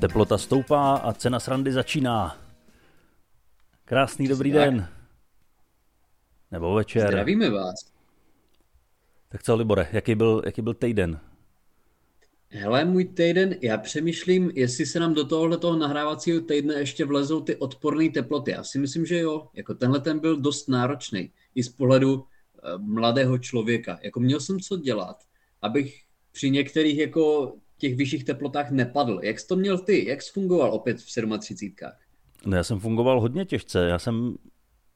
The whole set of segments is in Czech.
Teplota stoupá a cena srandy začíná. Krásný dobrý tak. den. Nebo večer. Zdravíme vás. Tak co, Libore, jaký byl, jaký byl týden? Hele, můj týden, já přemýšlím, jestli se nám do tohohle toho nahrávacího týdne ještě vlezou ty odporné teploty. Já si myslím, že jo. Jako tenhle ten byl dost náročný. I z pohledu uh, mladého člověka. Jako měl jsem co dělat, abych při některých jako těch vyšších teplotách nepadl. Jak jsi to měl ty? Jak jsi fungoval opět v 37? No já jsem fungoval hodně těžce. Já jsem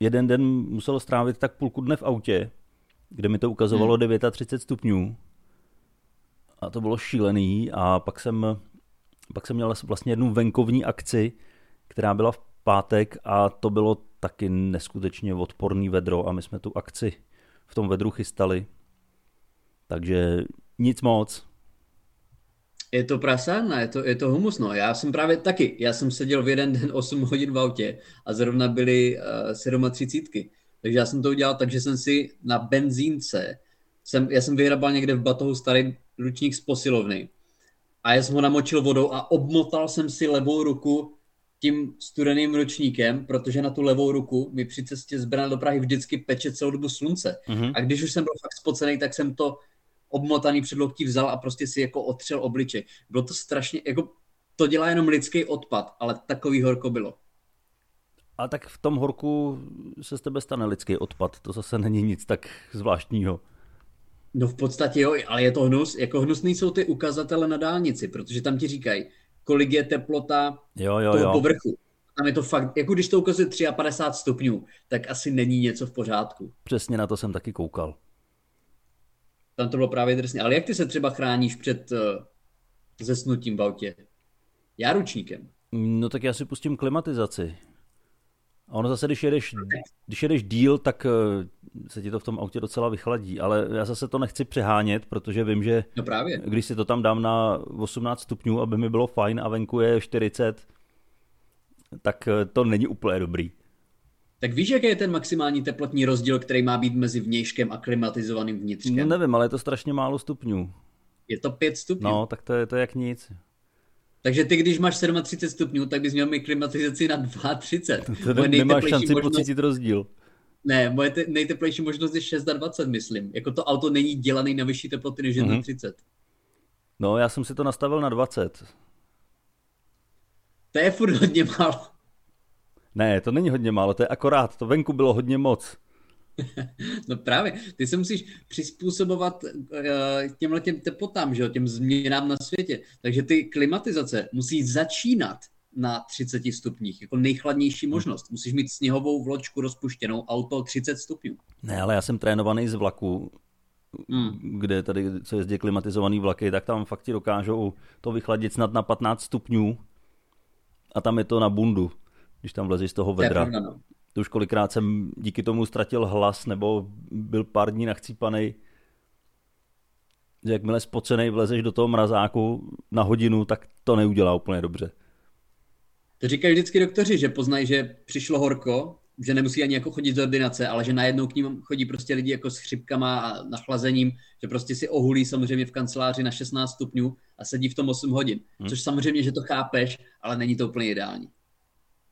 jeden den musel strávit tak půlku dne v autě, kde mi to ukazovalo hmm. 39 stupňů. A to bylo šílený. A pak jsem, pak jsem měl vlastně jednu venkovní akci, která byla v pátek a to bylo taky neskutečně odporný vedro a my jsme tu akci v tom vedru chystali. Takže nic moc. Je to prasárna, je to, je to humusno. Já jsem právě taky, já jsem seděl v jeden den 8 hodin v autě a zrovna byly uh, 37. Takže já jsem to udělal tak, že jsem si na benzínce, jsem, já jsem vyhrabal někde v batohu starý ručník z posilovny a já jsem ho namočil vodou a obmotal jsem si levou ruku tím studeným ručníkem, protože na tu levou ruku mi při cestě z Brna do Prahy vždycky peče celou dobu slunce. Mm-hmm. A když už jsem byl fakt spocený, tak jsem to obmotaný předloktí vzal a prostě si jako otřel obličej. Bylo to strašně, jako to dělá jenom lidský odpad, ale takový horko bylo. A tak v tom horku se z tebe stane lidský odpad, to zase není nic tak zvláštního. No v podstatě jo, ale je to hnus. Jako hnusný jsou ty ukazatele na dálnici, protože tam ti říkají, kolik je teplota jo, jo, toho jo. povrchu. Tam je to fakt, jako když to ukazuje 53 stupňů, tak asi není něco v pořádku. Přesně na to jsem taky koukal. Tam to bylo právě drsně. Ale jak ty se třeba chráníš před uh, zesnutím v autě? Já ručníkem. No tak já si pustím klimatizaci. A ono zase, když jedeš, když jedeš díl, tak se ti to v tom autě docela vychladí, ale já zase to nechci přehánět, protože vím, že no právě. když si to tam dám na 18 stupňů, aby mi bylo fajn a venku je 40, tak to není úplně dobrý. Tak víš, jaký je ten maximální teplotní rozdíl, který má být mezi vnějškem a klimatizovaným vnitřkem? No nevím, ale je to strašně málo stupňů. Je to 5 stupňů. No, tak to je, to je jak nic. Takže ty, když máš 37 stupňů, tak bys měl mít klimatizaci na 32. To ne, nemáš šanci možnost... pocítit rozdíl. Ne, moje te- nejteplejší možnost je 26, myslím. Jako to auto není dělané na vyšší teploty než 31. Mm-hmm. No, já jsem si to nastavil na 20. To je furt hodně málo. Ne, to není hodně málo, to je akorát. To venku bylo hodně moc. no právě, ty se musíš přizpůsobovat uh, těmhle těm teplotám, že jo, těm změnám na světě. Takže ty klimatizace musí začínat na 30 stupních, jako nejchladnější možnost. Musíš mít sněhovou vločku rozpuštěnou, auto 30 stupňů. Ne, ale já jsem trénovaný z vlaku, hmm. kde tady co jezdí klimatizovaný vlaky, tak tam fakt ti dokážou to vychladit snad na 15 stupňů a tam je to na bundu, když tam vlezeš z toho vedra. To je pravda, no. To už kolikrát jsem díky tomu ztratil hlas nebo byl pár dní nachcípaný. Že jakmile spocený vlezeš do toho mrazáku na hodinu, tak to neudělá úplně dobře. To říkají vždycky doktoři, že poznají, že přišlo horko, že nemusí ani jako chodit do ordinace, ale že najednou k ním chodí prostě lidi jako s chřipkama a nachlazením, že prostě si ohulí samozřejmě v kanceláři na 16 stupňů a sedí v tom 8 hodin. Hmm. Což samozřejmě, že to chápeš, ale není to úplně ideální.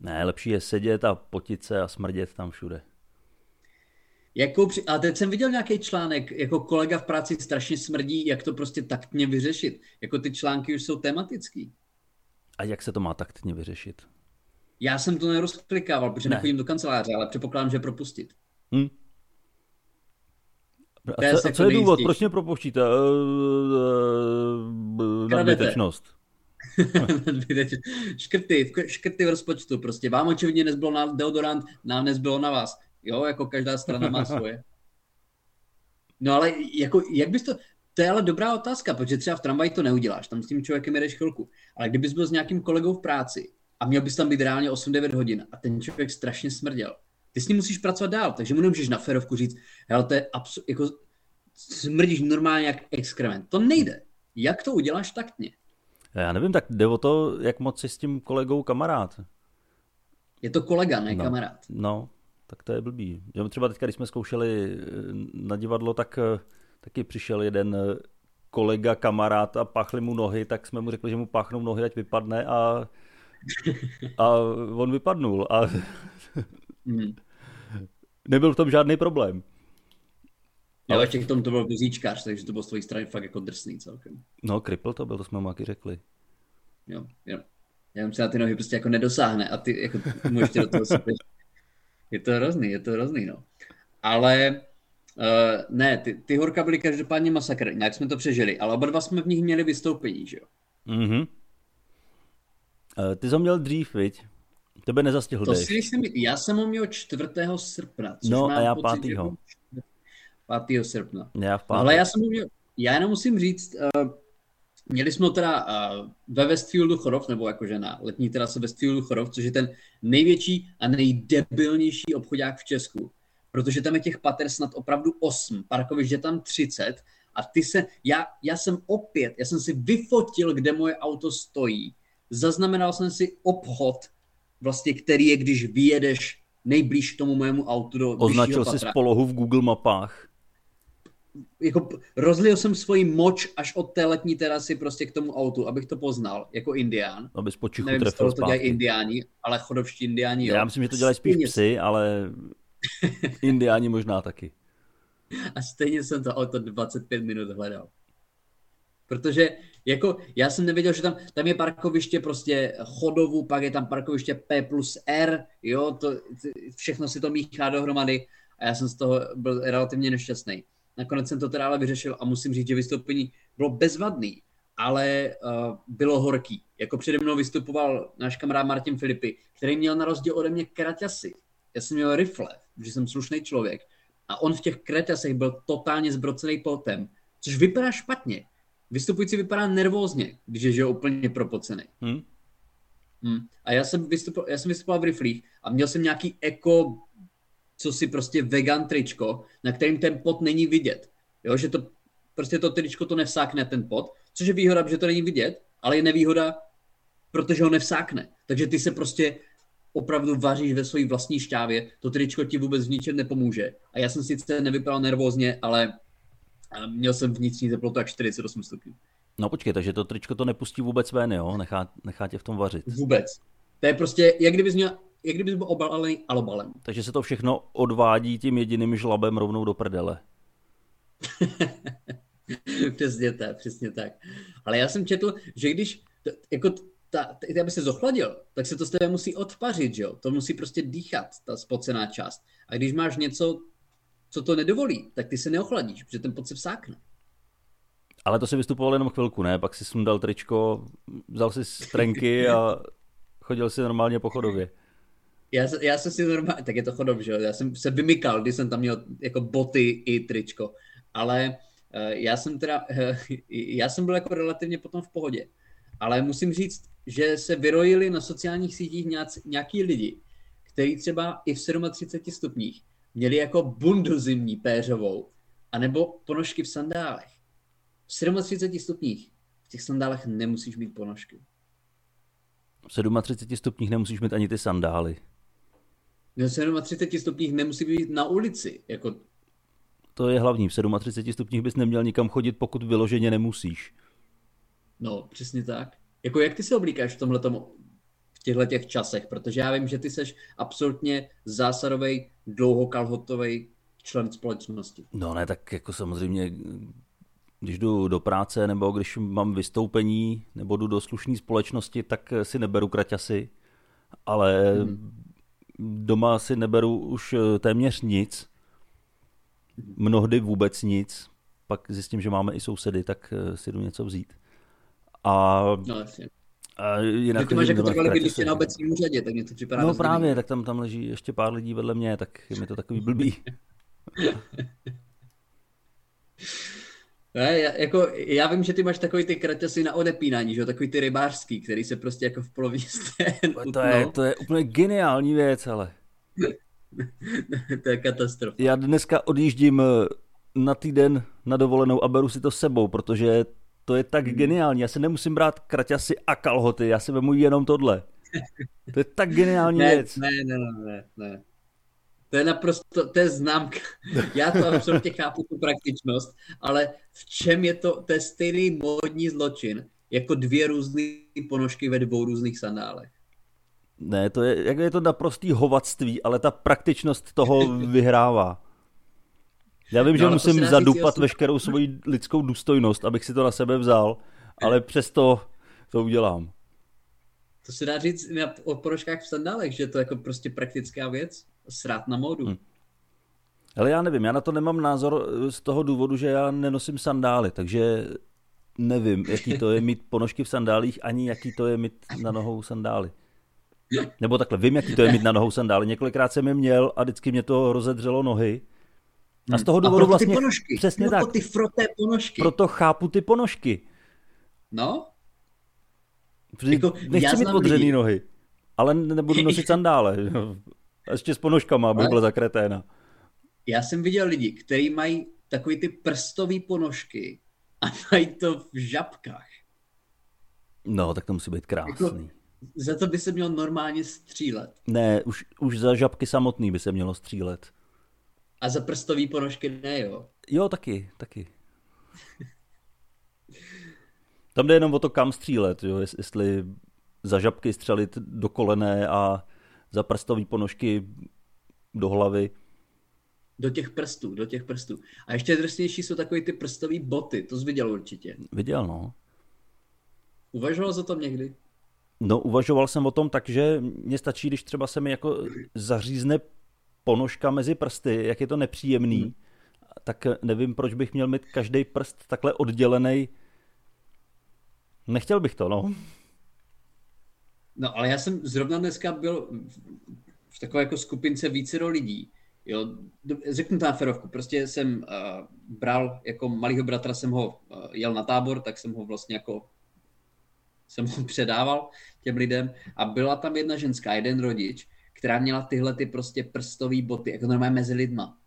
Ne, lepší je sedět a potit se a smrdět tam všude. Jakou při... A teď jsem viděl nějaký článek, jako kolega v práci strašně smrdí, jak to prostě taktně vyřešit. Jako ty články už jsou tematický. A jak se to má taktně vyřešit? Já jsem to nerozklikával, protože ne. nechodím do kanceláře, ale předpokládám, že propustit. Hmm. A, co, a co je důvod? Proč mě propouštíte? Nadbytečnost. škrty, škrty v rozpočtu, prostě vám očividně nezbylo na deodorant, nám nezbylo na vás. Jo, jako každá strana má svoje. No ale jako, jak bys to, to je ale dobrá otázka, protože třeba v tramvaji to neuděláš, tam s tím člověkem jedeš chvilku. Ale kdybys byl s nějakým kolegou v práci a měl bys tam být reálně 8-9 hodin a ten člověk strašně smrděl, ty s ním musíš pracovat dál, takže mu nemůžeš na ferovku říct, hele, to je absu- jako smrdíš normálně jak exkrement. To nejde. Jak to uděláš taktně? Já nevím, tak jde o to, jak moc si s tím kolegou kamarád. Je to kolega, ne no, kamarád. No, tak to je blbý. Že třeba teďka, když jsme zkoušeli na divadlo, tak taky přišel jeden kolega, kamarád a pachli mu nohy, tak jsme mu řekli, že mu páchnou nohy, ať vypadne a, a on vypadnul. A mm. nebyl v tom žádný problém. Jo, ale... ještě k tomu to byl vozíčkář, takže to bylo z tvojí strany fakt jako drsný celkem. No, kripl to byl, to jsme mu taky řekli. Jo, jo. Já myslím, že ty nohy prostě jako nedosáhne a ty jako mu ještě do toho sypeš. Je to hrozný, je to hrozný, no. Ale uh, ne, ty, ty horka byly každopádně masakr, nějak jsme to přežili, ale oba dva jsme v nich měli vystoupení, že jo? Mhm. Uh, ty jsi měl dřív, viď? Tebe nezastihl to si jsem, Já jsem ho měl 4. srpna. Což no a já pocit, 5. 5. srpna. Já v ale já jsem měl, já jenom musím říct, uh, Měli jsme teda uh, ve Westfieldu Chorov, nebo jakože na letní terase Westfieldu Chorov, což je ten největší a nejdebilnější obchodák v Česku. Protože tam je těch pater snad opravdu 8, parkovišť je tam 30 a ty se, já, já jsem opět, já jsem si vyfotil, kde moje auto stojí. Zaznamenal jsem si obchod, vlastně, který je, když vyjedeš nejblíž k tomu mému autu do Označil jsi polohu v Google mapách jako rozlil jsem svoji moč až od té letní terasy prostě k tomu autu, abych to poznal, jako indián. Abys počichu Nevím, trefil to dělají indiáni, ale chodovští indiáni, jo. Já myslím, že to dělají spíš psy, ale indiáni možná taky. A stejně jsem to auto 25 minut hledal. Protože jako já jsem nevěděl, že tam, tam je parkoviště prostě chodovu, pak je tam parkoviště P plus R, jo, to, všechno si to míchá dohromady a já jsem z toho byl relativně nešťastný. Nakonec jsem to teda ale vyřešil a musím říct, že vystoupení bylo bezvadný, ale uh, bylo horký. Jako přede mnou vystupoval náš kamarád Martin Filipy, který měl na rozdíl ode mě kraťasy. Já jsem měl rifle, že jsem slušný člověk. A on v těch kraťasech byl totálně zbrocený potem, což vypadá špatně. Vystupující vypadá nervózně, když je že úplně propocený. Hmm. Hmm. A já jsem, vystupoval, já jsem vystupoval v riflích a měl jsem nějaký eko co si prostě vegan tričko, na kterým ten pot není vidět. Jo, že to prostě to tričko to nevsákne ten pot, což je výhoda, že to není vidět, ale je nevýhoda, protože ho nevsákne. Takže ty se prostě opravdu vaříš ve své vlastní šťávě, to tričko ti vůbec v ničem nepomůže. A já jsem sice nevypadal nervózně, ale měl jsem vnitřní teplotu tak 48 stupňů. No počkej, takže to tričko to nepustí vůbec ven, jo? Nechá, nechá tě v tom vařit. Vůbec. To je prostě, jak kdybys měl jak kdyby byl obalený alobalem. Takže se to všechno odvádí tím jediným žlabem rovnou do prdele. přesně tak, přesně tak. Ale já jsem četl, že když, jako ta, ty, aby se zochladil, tak se to z tebe musí odpařit, že jo? To musí prostě dýchat, ta spocená část. A když máš něco, co to nedovolí, tak ty se neochladíš, protože ten pot se vsákne. Ale to si vystupoval jenom chvilku, ne? Pak si sundal tričko, vzal si strenky a chodil si normálně po chodově já, já jsem si normálně, tak je to chodom, že já jsem se vymykal, když jsem tam měl jako boty i tričko, ale uh, já jsem teda, uh, já jsem byl jako relativně potom v pohodě, ale musím říct, že se vyrojili na sociálních sítích nějak, nějaký lidi, kteří třeba i v 37 stupních měli jako bundu zimní péřovou, anebo ponožky v sandálech. V 37 stupních v těch sandálech nemusíš mít ponožky. V 37 stupních nemusíš mít ani ty sandály. Na 37 stupních nemusí být na ulici. Jako... To je hlavní. V 37 stupních bys neměl nikam chodit, pokud vyloženě nemusíš. No, přesně tak. Jako jak ty se oblíkáš v tomhle v těchto těch časech, protože já vím, že ty seš absolutně zásadový, dlouhokalhotový člen společnosti. No ne, tak jako samozřejmě, když jdu do práce nebo když mám vystoupení nebo jdu do slušné společnosti, tak si neberu kraťasy, ale hmm doma si neberu už eh, téměř nic, mnohdy vůbec nic, pak zjistím, že máme i sousedy, tak eh, si jdu něco vzít. A, no, jasně. A jinak ty máš jako trvalé bydliště na obecním úřadě, tak mě to připadá No právě, tak tam, tam leží ještě pár lidí vedle mě, tak je mi to takový blbý. Ne, já, jako, já vím, že ty máš takový ty kraťasy na odepínání, že jo, takový ty rybářský, který se prostě jako v polovině to je, to je úplně geniální věc, ale. to je katastrofa. Já dneska odjíždím eh, na týden na dovolenou a beru si to s sebou, protože to je tak hmm. geniální. Já se nemusím brát kraťasy a kalhoty, já si vemu jenom tohle. To je tak geniální ne, věc. Ne, ne, ne, ne. To je naprosto, to je známka. Já to absolutně chápu, tu praktičnost, ale v čem je to, to je stejný módní zločin, jako dvě různé ponožky ve dvou různých sandálech. Ne, to je, jak je to naprostý hovadství, ale ta praktičnost toho vyhrává. Já vím, no, že musím zadupat veškerou svoji lidskou důstojnost, abych si to na sebe vzal, ale přesto to udělám. To se dá říct na, o ponožkách v sandálech, že to je jako prostě praktická věc, srát na módu. Hmm. Ale já nevím, já na to nemám názor z toho důvodu, že já nenosím sandály, takže nevím, jaký to je mít ponožky v sandálích, ani jaký to je mít na nohou sandály. Nebo takhle, vím, jaký to je mít na nohou sandály. Několikrát jsem je měl a vždycky mě to rozedřelo nohy. A z toho důvodu vlastně... Ty ponožky. Přesně no, tak. ty froté ponožky. Proto chápu ty ponožky. No. Protože jako, nechci mít odřený lidi. nohy, ale nebudu nosit sandále. A ještě s ponožkama, aby byla zakreténa. Já jsem viděl lidi, kteří mají takový ty prstové ponožky a mají to v žabkách. No, tak to musí být krásný. Jako, za to by se mělo normálně střílet. Ne, už, už za žabky samotný by se mělo střílet. A za prstový ponožky ne, jo? Jo, taky, taky. Tam jde jenom o to, kam střílet, jo? jestli za žabky střelit do kolené a za prstový ponožky do hlavy. Do těch prstů, do těch prstů. A ještě drsnější jsou takové ty prstové boty, to jsi viděl určitě. Viděl, no. Uvažoval za to někdy? No, uvažoval jsem o tom tak, že mě stačí, když třeba se mi jako zařízne ponožka mezi prsty, jak je to nepříjemný, hmm. tak nevím, proč bych měl mít každý prst takhle oddělený. Nechtěl bych to, no. No, ale já jsem zrovna dneska byl v takové jako skupince více lidí. Jo, řeknu to na ferovku, prostě jsem uh, bral jako malýho bratra, jsem ho uh, jel na tábor, tak jsem ho vlastně jako jsem ho předával těm lidem a byla tam jedna ženská, jeden rodič, která měla tyhle ty prostě prstové boty, jako normálně mezi lidma.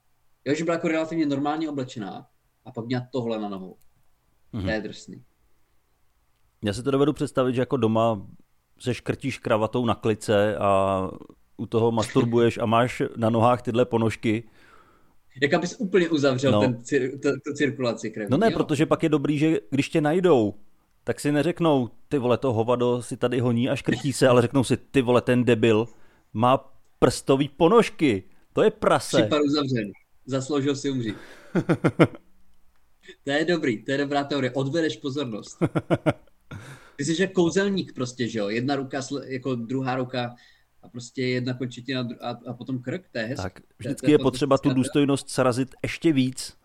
Jo, že byla jako relativně normálně oblečená a pak měla tohle na nohou. Mm-hmm. To je drsný. Já si to dovedu představit, že jako doma se škrtíš kravatou na klice a u toho masturbuješ a máš na nohách tyhle ponožky. Jak abys úplně uzavřel no. ten, tu, tu cirkulaci krve. No ne, jo. protože pak je dobrý, že když tě najdou, tak si neřeknou, ty vole, to hovado si tady honí a škrtí se, ale řeknou si, ty vole, ten debil má prstový ponožky. To je prase. Případ uzavřen. Zasloužil si umřít. to je dobrý, to je dobrá teorie. Odvedeš pozornost. Ty jsi že kouzelník prostě, že jo? Jedna ruka, jako druhá ruka a prostě jedna končetina a, a potom krk, to je hezky. Tak, vždycky je, je potřeba tu důstojnost srazit ještě víc,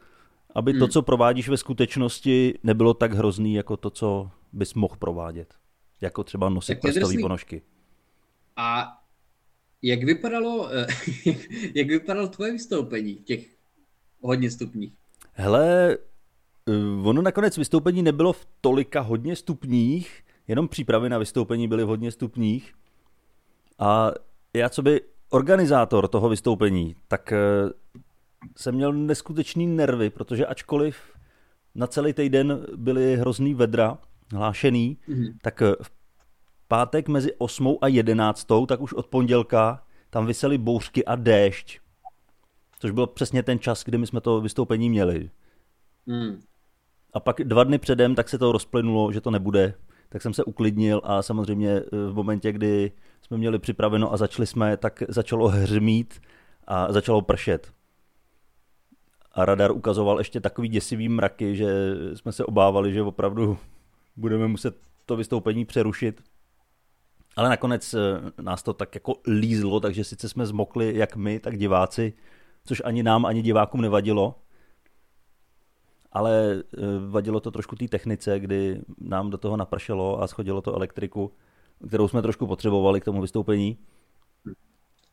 aby hmm. to, co provádíš ve skutečnosti, nebylo tak hrozný, jako to, co bys mohl provádět. Jako třeba nosit prstové ponožky. A jak vypadalo, eh, jak vypadalo tvoje vystoupení v těch hodně stupních? Hele, ono nakonec vystoupení nebylo v tolika hodně stupních, jenom přípravy na vystoupení byly v hodně stupních. A já co by organizátor toho vystoupení, tak eh, jsem měl neskutečný nervy, protože ačkoliv na celý týden byly hrozný vedra hlášený, mm-hmm. tak v pátek mezi 8 a 11, tak už od pondělka tam vysely bouřky a déšť. Což byl přesně ten čas, kdy my jsme to vystoupení měli. Mm. A pak dva dny předem tak se to rozplynulo, že to nebude. Tak jsem se uklidnil a samozřejmě eh, v momentě, kdy jsme měli připraveno a začali jsme, tak začalo hřmít a začalo pršet a radar ukazoval ještě takový děsivý mraky, že jsme se obávali, že opravdu budeme muset to vystoupení přerušit. Ale nakonec eh, nás to tak jako lízlo, takže sice jsme zmokli jak my, tak diváci, což ani nám, ani divákům nevadilo. Ale eh, vadilo to trošku té technice, kdy nám do toho napršelo a schodilo to elektriku, kterou jsme trošku potřebovali k tomu vystoupení.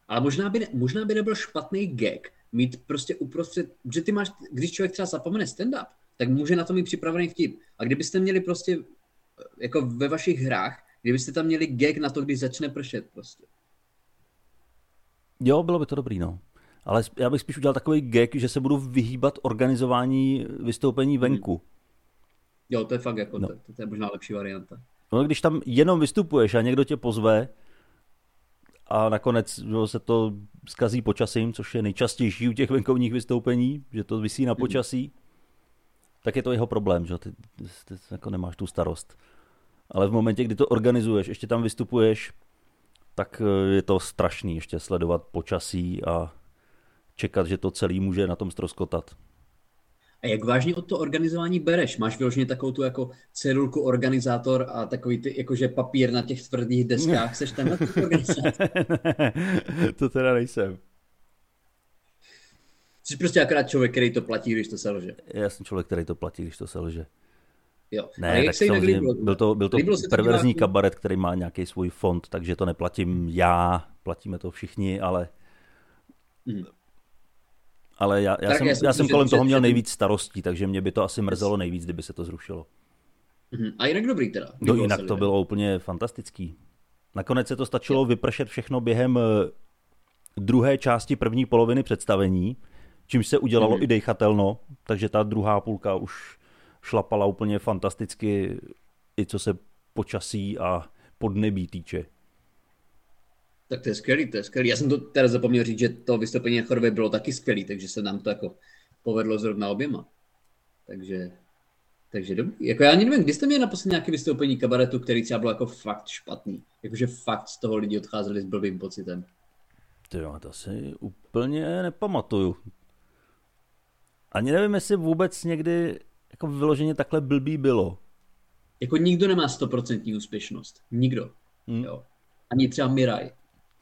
Ale možná by, ne, možná by nebyl špatný gag, mít prostě uprostřed, že ty máš, když člověk třeba zapomene stand-up, tak může na to mít připravený vtip. A kdybyste měli prostě, jako ve vašich hrách, kdybyste tam měli gag na to, když začne pršet prostě. Jo, bylo by to dobrý, no. Ale já bych spíš udělal takový gag, že se budu vyhýbat organizování vystoupení venku. Hmm. Jo, to je fakt jako, no. to, to je možná lepší varianta. No, když tam jenom vystupuješ a někdo tě pozve a nakonec že se to skazí počasím, což je nejčastější u těch venkovních vystoupení, že to vysí na počasí, tak je to jeho problém, že ty, ty, ty jako nemáš tu starost. Ale v momentě, kdy to organizuješ, ještě tam vystupuješ, tak eh, je to strašný ještě sledovat počasí a čekat, že to celý může na tom stroskotat. A jak vážně od to organizování bereš? Máš vyloženě takovou tu jako cedulku organizátor a takový ty, jakože papír na těch tvrdých deskách, seš tenhle organizátor? to teda nejsem. Jsi prostě akorát člověk, který to platí, když to selže. Já jsem člověk, který to platí, když to selže. Jo. Ne, tak samozřejmě byl to, byl to perverzní to kabaret, který má nějaký svůj fond, takže to neplatím já, platíme to všichni, ale hmm. Ale já, já, jsem, já, jsem, já jsem kolem toho měl nejvíc starostí, takže mě by to asi mrzelo nejvíc, kdyby se to zrušilo. Hmm. A jinak dobrý teda. No jinak to bylo úplně fantastický. Nakonec se to stačilo vypršet všechno během eh, druhé části první poloviny představení, čímž se udělalo mm-hmm. i dejchatelno, takže ta druhá půlka už šlapala úplně fantasticky, i co se počasí a podnebí týče. Tak to je skvělý, to je skvělý. Já jsem to teda zapomněl říct, že to vystoupení Chorvy bylo taky skvělý, takže se nám to jako povedlo zrovna oběma. Takže, takže dobrý. Jako já nevím, kdy jste měli naposledy nějaké vystoupení kabaretu, který třeba bylo jako fakt špatný. Jakože fakt z toho lidi odcházeli s blbým pocitem. Ty jo, to si úplně nepamatuju. Ani nevím, jestli vůbec někdy jako vyloženě takhle blbý bylo. Jako nikdo nemá stoprocentní úspěšnost. Nikdo. Hmm. Jo. Ani třeba Miraj.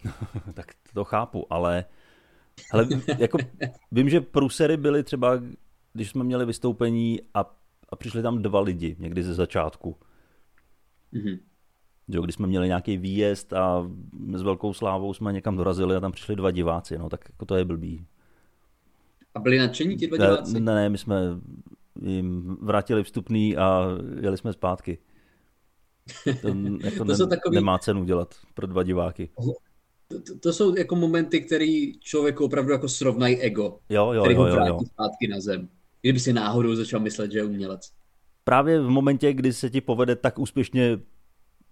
tak to chápu, ale hele, jako, vím, že prusery byly třeba, když jsme měli vystoupení a, a přišli tam dva lidi někdy ze začátku. Mm-hmm. Jo, když jsme měli nějaký výjezd a s velkou slávou jsme někam dorazili a tam přišli dva diváci, no tak jako to je blbý. A byli nadšení ti dva diváci? Ne, ne, my jsme jim vrátili vstupný a jeli jsme zpátky. To, jako to ne, takový... nemá cenu dělat pro dva diváky. To, to, jsou jako momenty, které člověku opravdu jako srovnají ego, jo, jo, který jo, ho vrátí jo, jo. zpátky na zem. Kdyby si náhodou začal myslet, že je umělec. Právě v momentě, kdy se ti povede tak úspěšně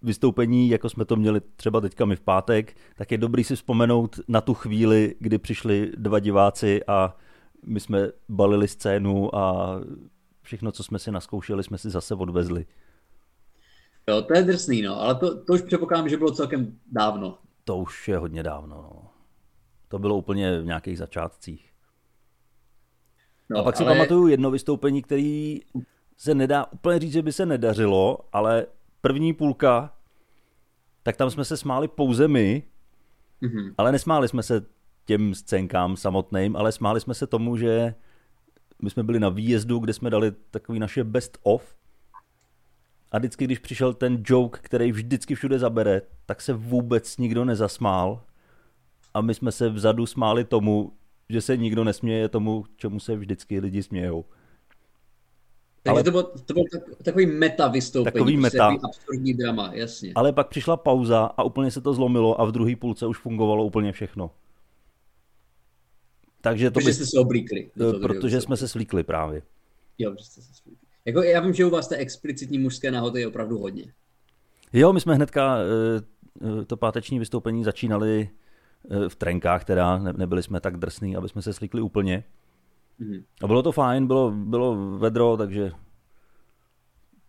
vystoupení, jako jsme to měli třeba teďka my v pátek, tak je dobrý si vzpomenout na tu chvíli, kdy přišli dva diváci a my jsme balili scénu a všechno, co jsme si naskoušeli, jsme si zase odvezli. Jo, to je drsný, no, ale to, to už předpokládám, že bylo celkem dávno. To už je hodně dávno, no. To bylo úplně v nějakých začátcích. No, a pak ale... si pamatuju jedno vystoupení, který se nedá úplně říct, že by se nedařilo, ale první půlka, tak tam jsme se smáli pouze my, mm-hmm. ale nesmáli jsme se těm scénkám samotným, ale smáli jsme se tomu, že my jsme byli na výjezdu, kde jsme dali takový naše best of a vždycky, když přišel ten joke, který vždycky všude zabere, tak se vůbec nikdo nezasmál a my jsme se vzadu smáli tomu, že se nikdo nesměje tomu, čemu se vždycky lidi smějou. Takže ale... to bylo, to bylo takový meta vystoupení. Takový prostě meta. absurdní drama, jasně. Ale pak přišla pauza a úplně se to zlomilo a v druhé půlce už fungovalo úplně všechno. Takže to protože by... jste se oblíkli. Protože jsme se slíkli právě. Jo, že jste se slíkli. Jako, já vím, že u vás té explicitní mužské nahody je opravdu hodně. Jo, my jsme hnedka eh, eh, to páteční vystoupení začínali eh, v trenkách, teda ne, nebyli jsme tak drsní, aby jsme se slíkli úplně. Mm-hmm. A bylo to fajn, bylo, bylo vedro, takže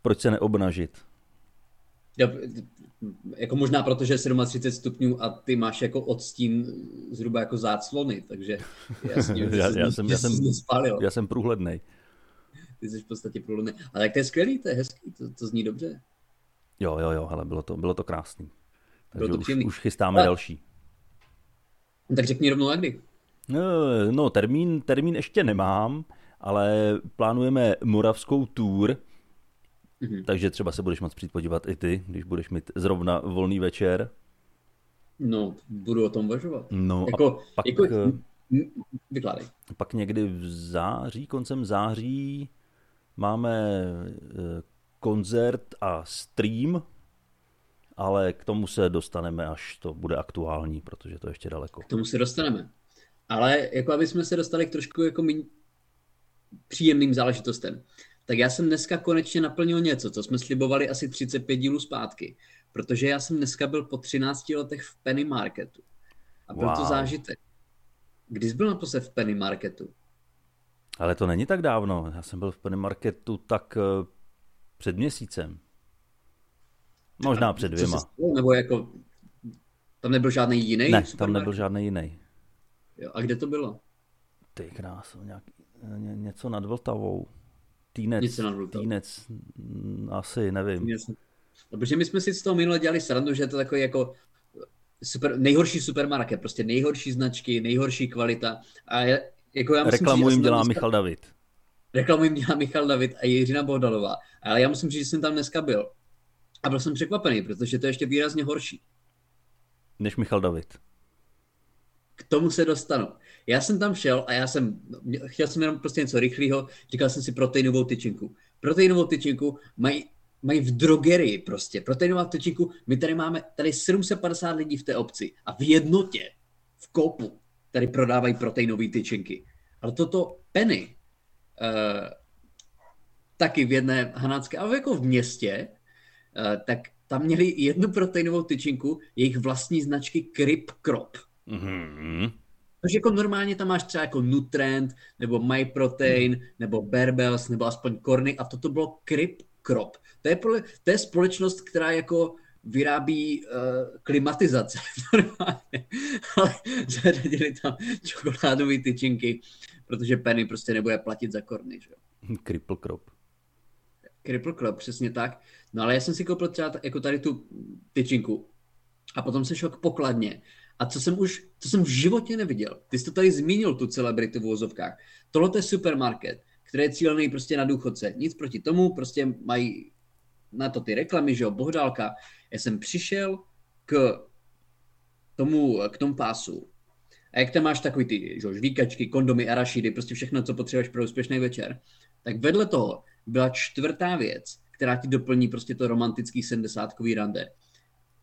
proč se neobnažit? Jo, jako možná proto, že je 37 stupňů a ty máš jako odstín zhruba jako záclony, takže jasně, já, já, jsem, já, jsem, já jsem průhledný. Ty jsi v podstatě průhledný. Ale tak to je skvělý, to je hezký, to, to zní dobře. Jo, jo, jo, ale bylo to, bylo to krásný. Takže bylo to už, už chystáme ale... další. Tak řekni rovnou, jak kdy. No, no termín, termín ještě nemám, ale plánujeme moravskou tour, Mm-hmm. Takže třeba se budeš moct přijít podívat i ty, když budeš mít zrovna volný večer. No, budu o tom uvažovat. No jako, a pak, jako, eh, vykládej. Pak někdy v září, koncem září máme eh, koncert a stream, ale k tomu se dostaneme, až to bude aktuální, protože to je ještě daleko. K tomu se dostaneme. Ale jako aby jsme se dostali k trošku jako méně příjemným záležitostem tak já jsem dneska konečně naplnil něco, co jsme slibovali asi 35 dílů zpátky. Protože já jsem dneska byl po 13 letech v Penny Marketu. A byl wow. to zážitek. Kdy jsi byl naposled v Penny Marketu? Ale to není tak dávno. Já jsem byl v Penny Marketu tak uh, před měsícem. Možná a před dvěma. Nebo jako, tam nebyl žádný jiný? Ne, tam nebyl žádný jiný. Jo, a kde to bylo? Ty kráso, nějak, ně, něco nad Vltavou. Týnec, něco nad Vltavou. týnec, mm, asi, nevím. Týnec. No, protože my jsme si z toho minule dělali srandu, že je to takový jako super, nejhorší supermarket, prostě nejhorší značky, nejhorší kvalita. A je, jako já Reklamu jim dělá dneska... Michal David. Reklamu jim dělá Michal David a Jiřina Bohdalová. Ale já musím říct, že jsem tam dneska byl. A byl jsem překvapený, protože to je ještě výrazně horší. Než Michal David. K tomu se dostanu. Já jsem tam šel a já jsem, chtěl jsem jenom prostě něco rychlého, říkal jsem si proteinovou tyčinku. Proteinovou tyčinku mají mají v drogerii prostě, proteinová tyčinku. My tady máme tady 750 lidí v té obci a v jednotě, v kopu, tady prodávají proteinové tyčinky. Ale toto Penny, uh, taky v jedné hanácké, ale jako v městě, uh, tak tam měli jednu proteinovou tyčinku, jejich vlastní značky Crip Crop. Mm-hmm. Takže jako normálně tam máš třeba jako Nutrend, nebo MyProtein, mm. nebo Berbels, nebo aspoň Korny a toto bylo Crip Crop. To je, pro, to je společnost, která jako vyrábí uh, klimatizace ale zařadili tam čokoládové tyčinky, protože Penny prostě nebude platit za korny, že. Cripple crop. Cripple crop, přesně tak. No ale já jsem si koupil třeba jako tady tu tyčinku a potom se šel k pokladně a co jsem už, co jsem v životě neviděl. Ty jsi to tady zmínil, tu celebritu v vozovkách. Tohle je supermarket, který je cílený prostě na důchodce. Nic proti tomu, prostě mají na to ty reklamy, že jo, Bohdálka. Já jsem přišel k tomu, k tomu pásu. A jak tam máš takový ty že, žvíkačky, kondomy, arašidy, prostě všechno, co potřebuješ pro úspěšný večer, tak vedle toho byla čtvrtá věc, která ti doplní prostě to romantický sedmdesátkový rande.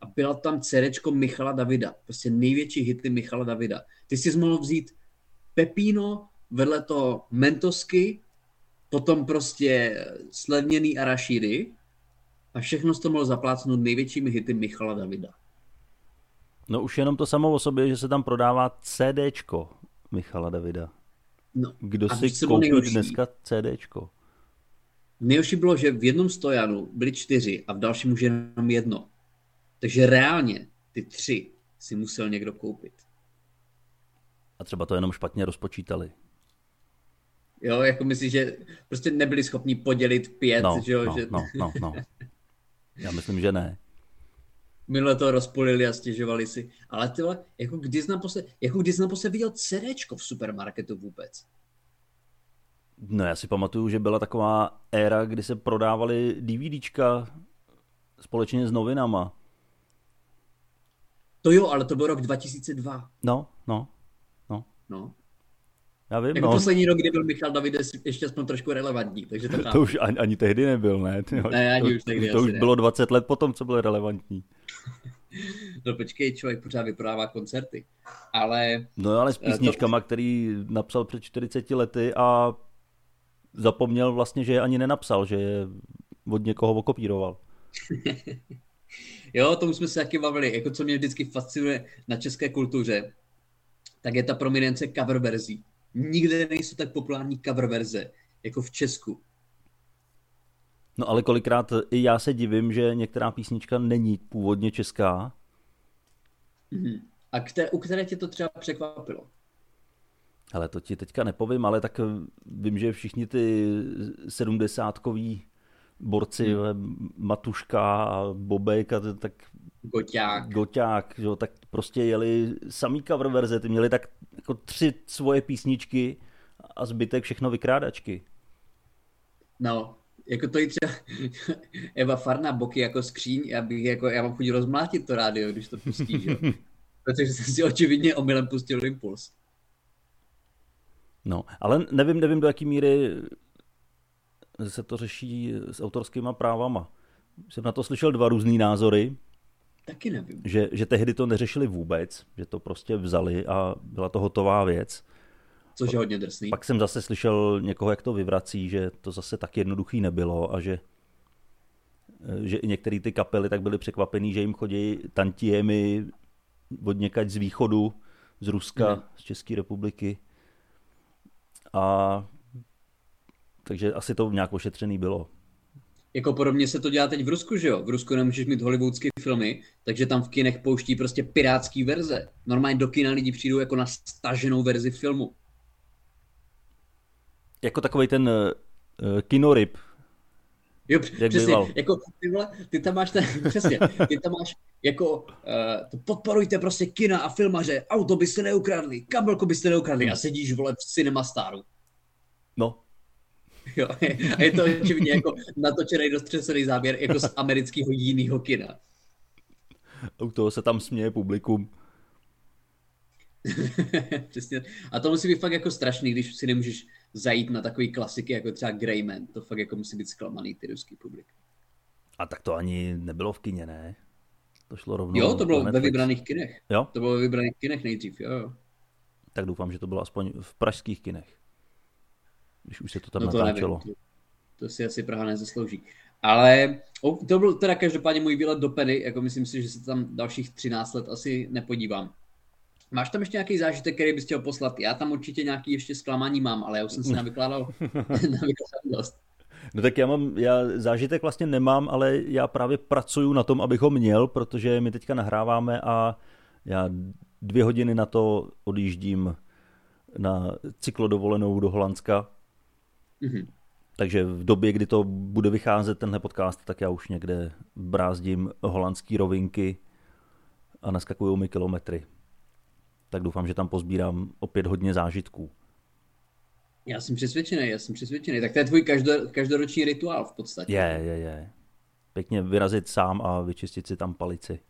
A byla tam cerečko Michala Davida, prostě největší hity Michala Davida. Ty jsi mohl vzít Pepino, vedle toho Mentosky, potom prostě slevněný arašidy a všechno to mohl zaplácnout největšími hity Michala Davida. No už jenom to samo o sobě, že se tam prodává CDčko Michala Davida. No, Kdo si koupí dneska CDčko? Nejhorší bylo, že v jednom stojanu byly čtyři a v dalším už jenom jedno. Takže reálně ty tři si musel někdo koupit. A třeba to jenom špatně rozpočítali. Jo, jako myslíš, že prostě nebyli schopni podělit pět, no, že jo? No, že... no, no, no. Já myslím, že ne. Minule to rozpolili a stěžovali si. Ale ty vole, jako kdy jsi naposled, jako kdy jsi naposled viděl CDčko v supermarketu vůbec? No já si pamatuju, že byla taková éra, kdy se prodávaly DVDčka společně s novinama. To jo, ale to byl rok 2002. No, no, no. No. Já vím, jako no. poslední rok, kdy byl Michal Davides ještě aspoň trošku relevantní. Takže to, to už ani, ani tehdy nebyl, ne? Tyjo, ne, ani to, už tehdy To už ne. bylo 20 let potom, co byl relevantní. no počkej, člověk pořád vyprodává koncerty. Ale... No ale s eh, písničkama, to... který napsal před 40 lety a zapomněl vlastně, že je ani nenapsal, že je od někoho okopíroval. jo, tomu jsme se taky bavili. Jako co mě vždycky fascinuje na české kultuře, tak je ta prominence cover verzí. Nikde nejsou tak populární cover verze, jako v Česku. No ale kolikrát i já se divím, že některá písnička není původně česká. Mm-hmm. A které, u které tě to třeba překvapilo? Ale to ti teďka nepovím, ale tak vím, že všichni ty sedmdesátkoví borci, hmm. Matuška a Bobek a tak Goťák. Goťák, že, tak prostě jeli samý cover verze, ty měli tak jako tři svoje písničky a zbytek všechno vykrádačky. No, jako to i třeba Eva Farna boky jako skříň, já bych jako, já mám chuť rozmlátit to rádio, když to pustí, že? Protože jsem si očividně omylem pustil impuls. No, ale nevím, nevím do jaký míry se to řeší s autorskýma právama. Jsem na to slyšel dva různé názory. Taky nevím. Že, že tehdy to neřešili vůbec, že to prostě vzali a byla to hotová věc. Což je hodně drsný. Pak jsem zase slyšel někoho, jak to vyvrací, že to zase tak jednoduchý nebylo a že že i některé ty kapely tak byly překvapený, že jim chodí tantiemy od někať z východu z Ruska, mm. z České republiky. A takže asi to nějak ošetřený bylo. Jako podobně se to dělá teď v Rusku, že jo? V Rusku nemůžeš mít hollywoodské filmy, takže tam v kinech pouští prostě pirátský verze. Normálně do kina lidi přijdou jako na staženou verzi filmu. Jako takový ten uh, kinoryb, Jo, Jak přesně, býval. jako ty, vole, ty tam máš ten, přesně, ty tam máš jako, uh, podporujte prostě kina a filmaře, auto byste neukradli, kabelku byste neukradli a sedíš, vole, v Cinema Staru. No. Jo, a je to očividně jako natočený dostřesený záběr jako z amerického jiného kina. U toho se tam směje publikum. Přesně. A to musí být fakt jako strašný, když si nemůžeš zajít na takový klasiky jako třeba Greyman. To fakt jako musí být zklamaný ty ruský publik. A tak to ani nebylo v kině, ne? To šlo rovnou Jo, to bylo ve vybraných kinech. Jo? To bylo ve vybraných kinech nejdřív, jo, jo. Tak doufám, že to bylo aspoň v pražských kinech. Když už se to tam no to natáčelo. Nevím, to, to si asi Praha nezaslouží. Ale to byl teda každopádně můj výlet do Pedy, jako myslím si, že se tam dalších 13 let asi nepodívám. Máš tam ještě nějaký zážitek, který bys chtěl poslat? Já tam určitě nějaký ještě zklamání mám, ale já už jsem si navykládal, navykládal dost. No tak já mám, já zážitek vlastně nemám, ale já právě pracuju na tom, abych ho měl, protože my teďka nahráváme a já dvě hodiny na to odjíždím na cyklodovolenou do Holandska. Mm-hmm. Takže v době, kdy to bude vycházet tenhle podcast, tak já už někde brázdím holandský rovinky a naskakují mi kilometry tak doufám, že tam pozbírám opět hodně zážitků. Já jsem přesvědčený, já jsem přesvědčený. Tak to je tvůj každo, každoroční rituál v podstatě. Je, je, je. Pěkně vyrazit sám a vyčistit si tam palici.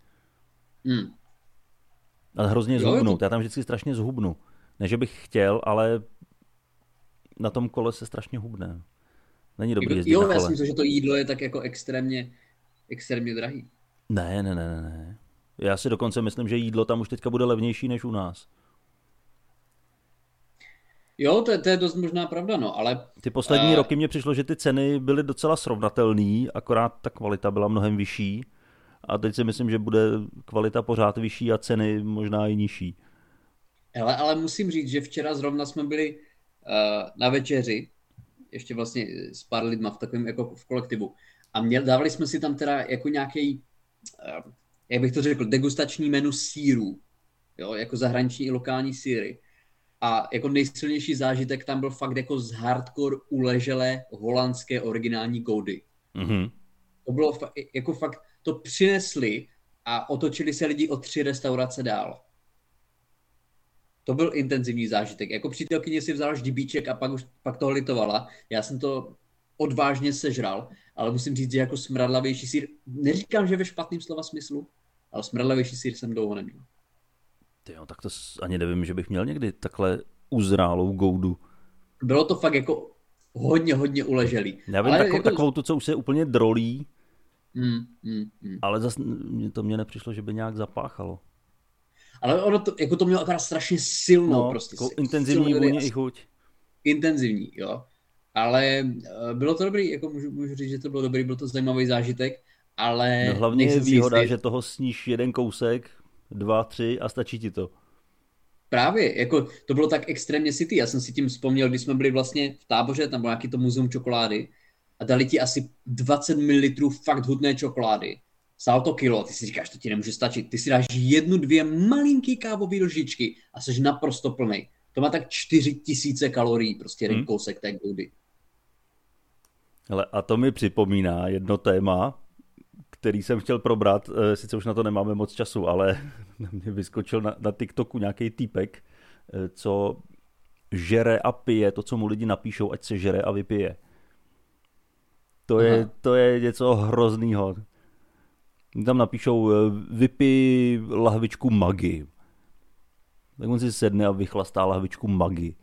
Hmm. A hrozně zhubnout. To... Já tam vždycky strašně zhubnu. Ne, že bych chtěl, ale na tom kole se strašně hubne. Není dobrý jezdit Jo, na kole. já si myslím, že to jídlo je tak jako extrémně, extrémně drahý. Ne, ne, ne, ne. Já si dokonce myslím, že jídlo tam už teďka bude levnější než u nás. Jo, to je, to je dost možná pravda, no, ale... Ty poslední uh... roky mě přišlo, že ty ceny byly docela srovnatelné, akorát ta kvalita byla mnohem vyšší. A teď si myslím, že bude kvalita pořád vyšší a ceny možná i nižší. Hele, ale musím říct, že včera zrovna jsme byli na večeři, ještě vlastně s pár lidma v takovém jako v kolektivu. A měl, dávali jsme si tam teda jako nějaký uh, jak bych to řekl, degustační menu sírů, jo, jako zahraniční i lokální síry. A jako nejsilnější zážitek tam byl fakt jako z hardcore uleželé holandské originální goudy. Mm-hmm. To bylo fa- jako fakt, to přinesli a otočili se lidi o tři restaurace dál. To byl intenzivní zážitek. Jako přítelkyně si vzala ždibíček a pak, už, pak toho litovala. Já jsem to odvážně sežral, ale musím říct, že jako smradlavější sír, neříkám, že ve špatném slova smyslu, ale smradlavější sír jsem dlouho neměl. Ty jo, tak to ani nevím, že bych měl někdy takhle uzrálou goudu. Bylo to fakt jako hodně, hodně uleželý. Já vím, ale takovou, jako... takovou tu, co už se úplně drolí, mm, mm, mm. ale zase to mně nepřišlo, že by nějak zapáchalo. Ale ono to, jako to mělo akorát strašně silnou no, prostě. Jako intenzivní vůně i chuť. Intenzivní, jo. Ale uh, bylo to dobrý, jako můžu, můžu říct, že to bylo dobrý, byl to zajímavý zážitek ale... No hlavně je výhoda, jistý. že toho sníš jeden kousek, dva, tři a stačí ti to. Právě, jako to bylo tak extrémně city. Já jsem si tím vzpomněl, když jsme byli vlastně v táboře, tam bylo nějaký to muzeum čokolády a dali ti asi 20 ml fakt hudné čokolády. Stálo to kilo, ty si říkáš, to ti nemůže stačit. Ty si dáš jednu, dvě malinký kávové lžičky a jsi naprosto plný. To má tak 4000 kalorií, prostě jeden hmm. kousek té goudy. Hele, a to mi připomíná jedno téma, který jsem chtěl probrat, eh, sice už na to nemáme moc času, ale na mě vyskočil na, na TikToku nějaký týpek, eh, co žere a pije to, co mu lidi napíšou, ať se žere a vypije. To je, to je něco hroznýho. Tam napíšou, eh, vypij lahvičku magy. Tak on si sedne a vychlastá lahvičku magy.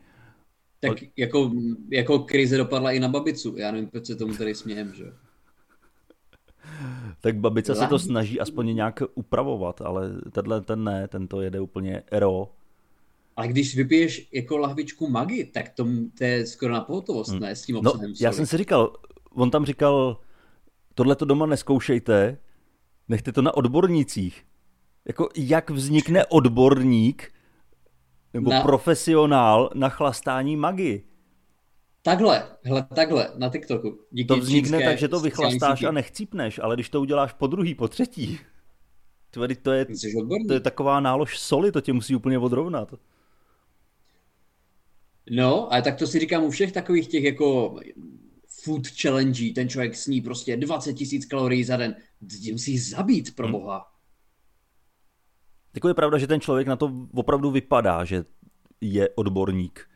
Tak jako, jako krize dopadla i na babicu. Já nevím, proč se tomu tady smějem, že tak babice se to snaží aspoň nějak upravovat, ale tenhle ten ne, ten to jede úplně ero. Ale když vypiješ jako lahvičku magi, tak to, to je skoro na pohotovost, hmm. ne? S tím no, obsahem no, Já jsem si říkal, on tam říkal, tohle to doma neskoušejte, nechte to na odbornících. Jako jak vznikne odborník Nebo na... profesionál na chlastání magi. Takhle, hele, takhle, na TikToku. Díky to vznikne tak, že to vychlastáš a nechcípneš, ale když to uděláš po druhý, po třetí, Tvrdý, to je, to je taková nálož soli, to tě musí úplně odrovnat. No, ale tak to si říkám u všech takových těch jako food challenge, ten člověk sní prostě 20 tisíc kalorií za den, ty musí zabít pro hmm. boha. Jako je pravda, že ten člověk na to opravdu vypadá, že je odborník,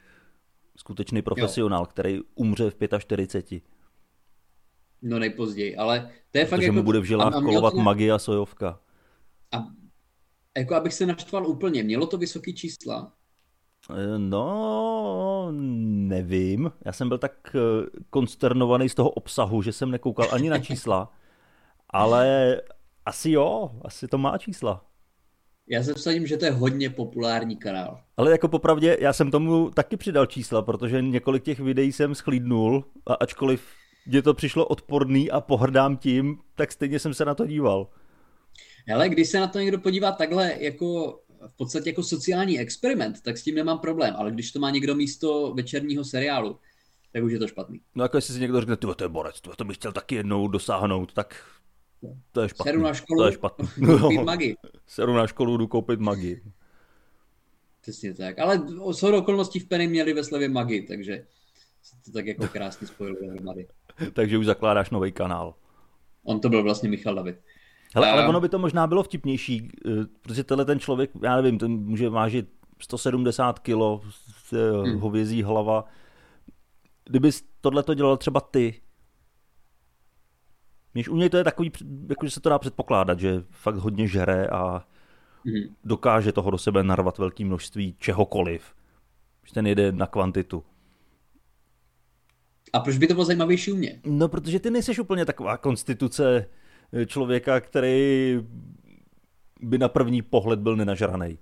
skutečný profesionál, jo. který umře v 45. No nejpozději, ale to je Protože fakt jako... mu bude v žilách kolovat na... magie a sojovka. A jako abych se naštval úplně, mělo to vysoký čísla? Eh, no, nevím. Já jsem byl tak eh, konsternovaný z toho obsahu, že jsem nekoukal ani na čísla, ale asi jo, asi to má čísla. Já se vsadím, že to je hodně populární kanál. Ale jako popravdě, já jsem tomu taky přidal čísla, protože několik těch videí jsem schlídnul a ačkoliv mě to přišlo odporný a pohrdám tím, tak stejně jsem se na to díval. Ale když se na to někdo podívá takhle jako v podstatě jako sociální experiment, tak s tím nemám problém, ale když to má někdo místo večerního seriálu, tak už je to špatný. No jako jestli si někdo řekne, to je borec, to bych chtěl taky jednou dosáhnout, tak to je špatný. Seru na školu, to je špatný. koupit magi. Seru na školu, jdu koupit magi. Přesně tak, ale shodou okolností v Penny měli ve slevě magi, takže se to tak jako krásně spojilo dohromady. takže už zakládáš nový kanál. On to byl vlastně Michal David. Hele, ale ono by to možná bylo vtipnější, eh, protože tenhle ten člověk, já nevím, ten může vážit 170 kilo, hmm. hovězí hlava. Kdyby tohle to dělal třeba ty, Víš, u něj to je takový, jako, že se to dá předpokládat, že fakt hodně žere a hmm. dokáže toho do sebe narvat velké množství čehokoliv. Že ten jede na kvantitu. A proč by to bylo zajímavější u mě? No, protože ty nejseš úplně taková konstituce člověka, který by na první pohled byl nenažraný.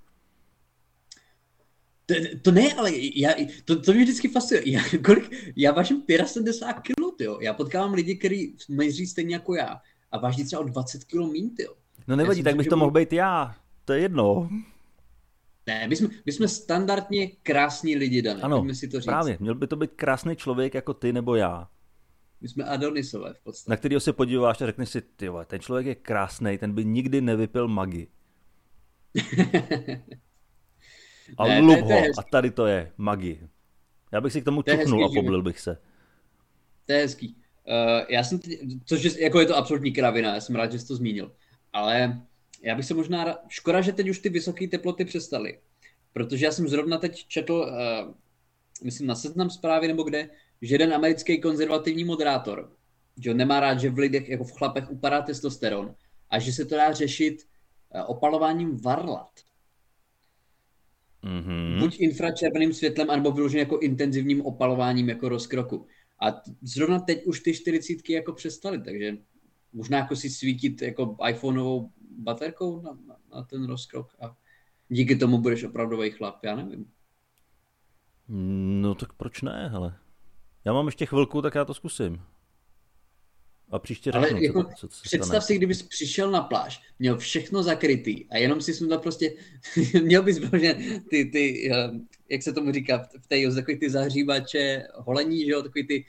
To, to ne, ale já, to, to mě vždycky fascinuje. Já, kolik, já vážím 75 kg, jo. Já potkávám lidi, kteří měří stejně jako já a váží třeba o 20 kg mín, jo. No nevadí, tak bych to mohl být já. To je jedno. Ne, my jsme, my jsme standardně krásní lidi, Dané. Ano, si to říct. právě. Měl by to být krásný člověk jako ty nebo já. My jsme Adonisové v podstatě. Na kterého se podíváš a řekneš si, ty ten člověk je krásný, ten by nikdy nevypil magi. a ne, lup ho. A tady to je magi. Já bych si k tomu čuchnul a poblil bych se. To je hezký. Uh, já jsem, teď, což je, jako je to absolutní kravina, já jsem rád, že jsi to zmínil. Ale já bych se možná, škoda, že teď už ty vysoké teploty přestaly. Protože já jsem zrovna teď četl, uh, myslím na seznam zprávy nebo kde, že jeden americký konzervativní moderátor, že on nemá rád, že v lidech, jako v chlapech upadá testosteron a že se to dá řešit eh, opalováním varlat. Mm-hmm. Buď infračerveným světlem, anebo vyloženě jako intenzivním opalováním jako rozkroku. A zrovna teď už ty čtyřicítky jako přestaly, takže možná jako si svítit jako iPhoneovou baterkou na, na, na ten rozkrok a díky tomu budeš opravdový chlap, já nevím. No tak proč ne, hele. Já mám ještě chvilku, tak já to zkusím. A příště řeknu, Ale jako, co, co představ stane. si, kdybys přišel na pláž, měl všechno zakrytý a jenom si sundal prostě, měl bys prostě ty, ty, eh, jak se tomu říká v té takový ty zahřívače holení, že jo, takový ty,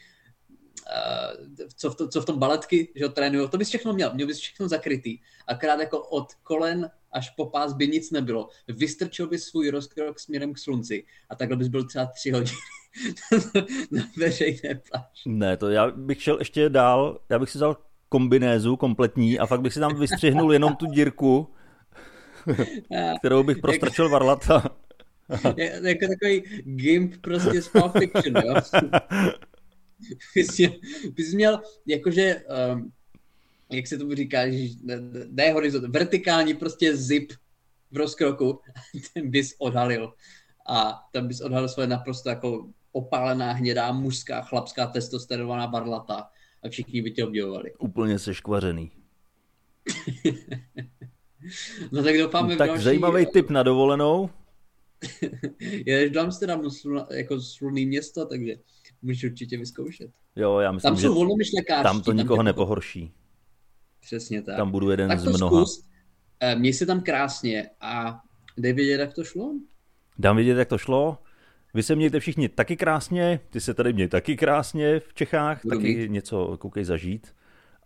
uh, co, v to, co v tom baletky, že jo, trénují, to bys všechno měl, měl bys všechno zakrytý. Akrát jako od kolen až po pás by nic nebylo. Vystrčil bys svůj rozkrok směrem k slunci a takhle bys byl třeba tři hodiny na veřejné pláži. Ne, to já bych šel ještě dál, já bych si vzal kombinézu kompletní a fakt bych si tam vystřihnul jenom tu dírku, kterou bych prostrčil varlata. jako takový gimp prostě z Pulp Fiction, jo? bys měl, jakože, um, jak se tomu říká, ne, ne horizont, vertikální prostě zip v rozkroku, ten bys odhalil. A tam bys odhalil svoje naprosto jako opálená, hnědá, mužská, chlapská, testosterovaná barlata a všichni by tě obdivovali. Úplně seškvařený. no tak doufáme Tak další... zajímavý tip na dovolenou. Jedeš do Amsterdamu, jako slunný město, takže můžeš určitě vyzkoušet. Jo, já myslím, tam že tam to nikoho tam nepohorší. Přesně tak. Tam budu jeden tak z mnoha. Zkus. Eh, měj se tam krásně a dej vědět, jak to šlo. dám vědět, jak to šlo. Vy se mějte všichni taky krásně, ty se tady měj taky krásně v Čechách, Budu taky mít. něco koukej zažít.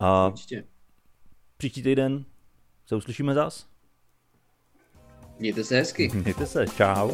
A Určitě. příští týden se uslyšíme zas. Mějte se hezky. Mějte se, čau.